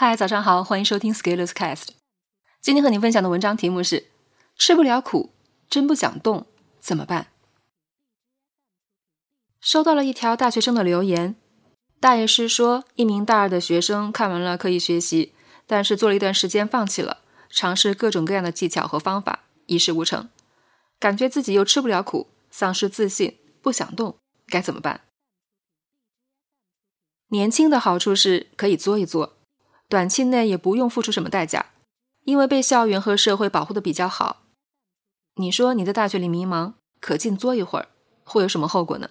嗨，早上好，欢迎收听 Scalers Cast。今天和你分享的文章题目是：吃不了苦，真不想动，怎么办？收到了一条大学生的留言，大爷是说，一名大二的学生看完了可以学习，但是做了一段时间放弃了，尝试各种各样的技巧和方法，一事无成，感觉自己又吃不了苦，丧失自信，不想动，该怎么办？年轻的好处是可以做一做。短期内也不用付出什么代价，因为被校园和社会保护的比较好。你说你在大学里迷茫，可劲作一会儿，会有什么后果呢？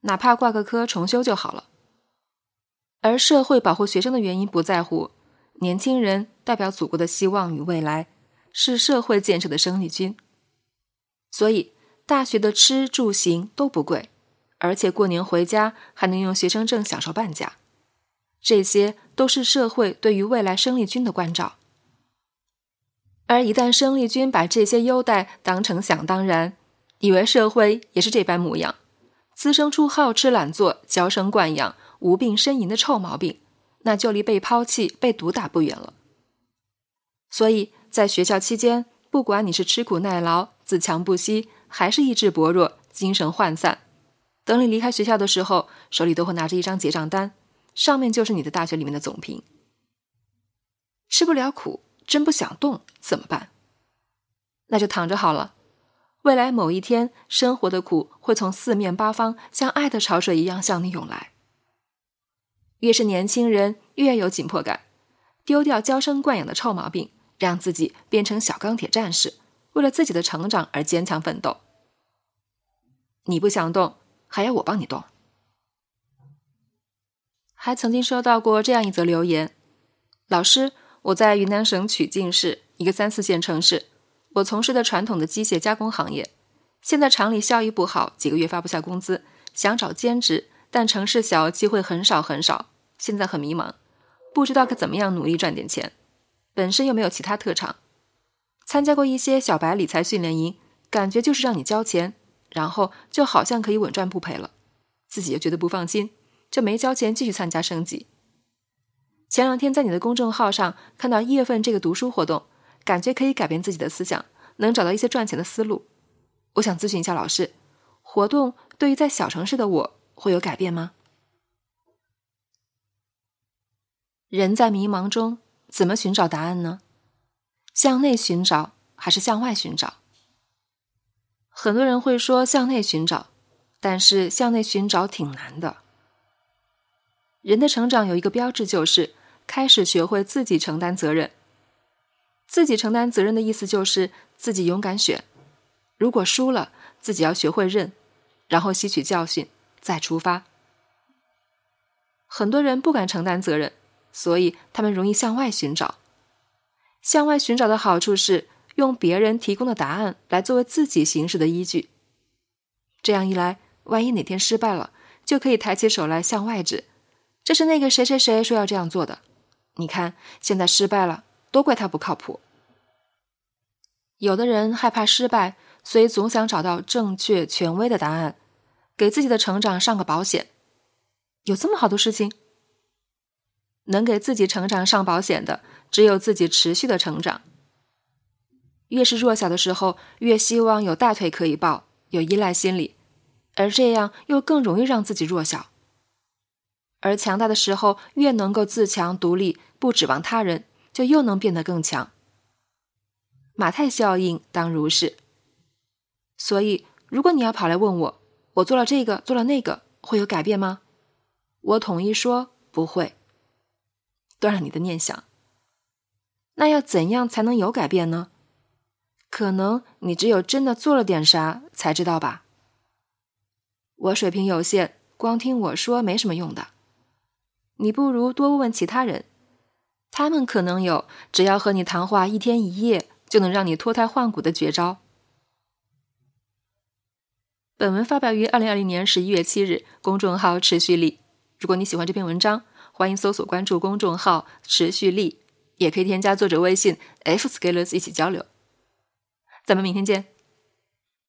哪怕挂个科重修就好了。而社会保护学生的原因不在乎，年轻人代表祖国的希望与未来，是社会建设的生力军。所以大学的吃住行都不贵，而且过年回家还能用学生证享受半价。这些都是社会对于未来生力军的关照，而一旦生力军把这些优待当成想当然，以为社会也是这般模样，滋生出好吃懒做、娇生惯养、无病呻吟的臭毛病，那就离被抛弃、被毒打不远了。所以在学校期间，不管你是吃苦耐劳、自强不息，还是意志薄弱、精神涣散，等你离开学校的时候，手里都会拿着一张结账单。上面就是你的大学里面的总评。吃不了苦，真不想动，怎么办？那就躺着好了。未来某一天，生活的苦会从四面八方像爱的潮水一样向你涌来。越是年轻人，越有紧迫感，丢掉娇生惯养的臭毛病，让自己变成小钢铁战士，为了自己的成长而坚强奋斗。你不想动，还要我帮你动？还曾经收到过这样一则留言：老师，我在云南省曲靖市一个三四线城市，我从事的传统的机械加工行业，现在厂里效益不好，几个月发不下工资，想找兼职，但城市小，机会很少很少，现在很迷茫，不知道该怎么样努力赚点钱，本身又没有其他特长，参加过一些小白理财训练营，感觉就是让你交钱，然后就好像可以稳赚不赔了，自己又觉得不放心。就没交钱继续参加升级。前两天在你的公众号上看到一月份这个读书活动，感觉可以改变自己的思想，能找到一些赚钱的思路。我想咨询一下老师，活动对于在小城市的我会有改变吗？人在迷茫中怎么寻找答案呢？向内寻找还是向外寻找？很多人会说向内寻找，但是向内寻找挺难的。人的成长有一个标志，就是开始学会自己承担责任。自己承担责任的意思就是自己勇敢选，如果输了，自己要学会认，然后吸取教训，再出发。很多人不敢承担责任，所以他们容易向外寻找。向外寻找的好处是用别人提供的答案来作为自己行事的依据。这样一来，万一哪天失败了，就可以抬起手来向外指。这是那个谁谁谁说要这样做的，你看现在失败了，都怪他不靠谱。有的人害怕失败，所以总想找到正确权威的答案，给自己的成长上个保险。有这么好的事情？能给自己成长上保险的，只有自己持续的成长。越是弱小的时候，越希望有大腿可以抱，有依赖心理，而这样又更容易让自己弱小。而强大的时候，越能够自强独立，不指望他人，就又能变得更强。马太效应当如是。所以，如果你要跑来问我，我做了这个，做了那个，会有改变吗？我统一说不会。断了你的念想。那要怎样才能有改变呢？可能你只有真的做了点啥才知道吧。我水平有限，光听我说没什么用的。你不如多问问其他人，他们可能有只要和你谈话一天一夜就能让你脱胎换骨的绝招。本文发表于二零二零年十一月七日，公众号持续力。如果你喜欢这篇文章，欢迎搜索关注公众号持续力，也可以添加作者微信 f scalers 一起交流。咱们明天见。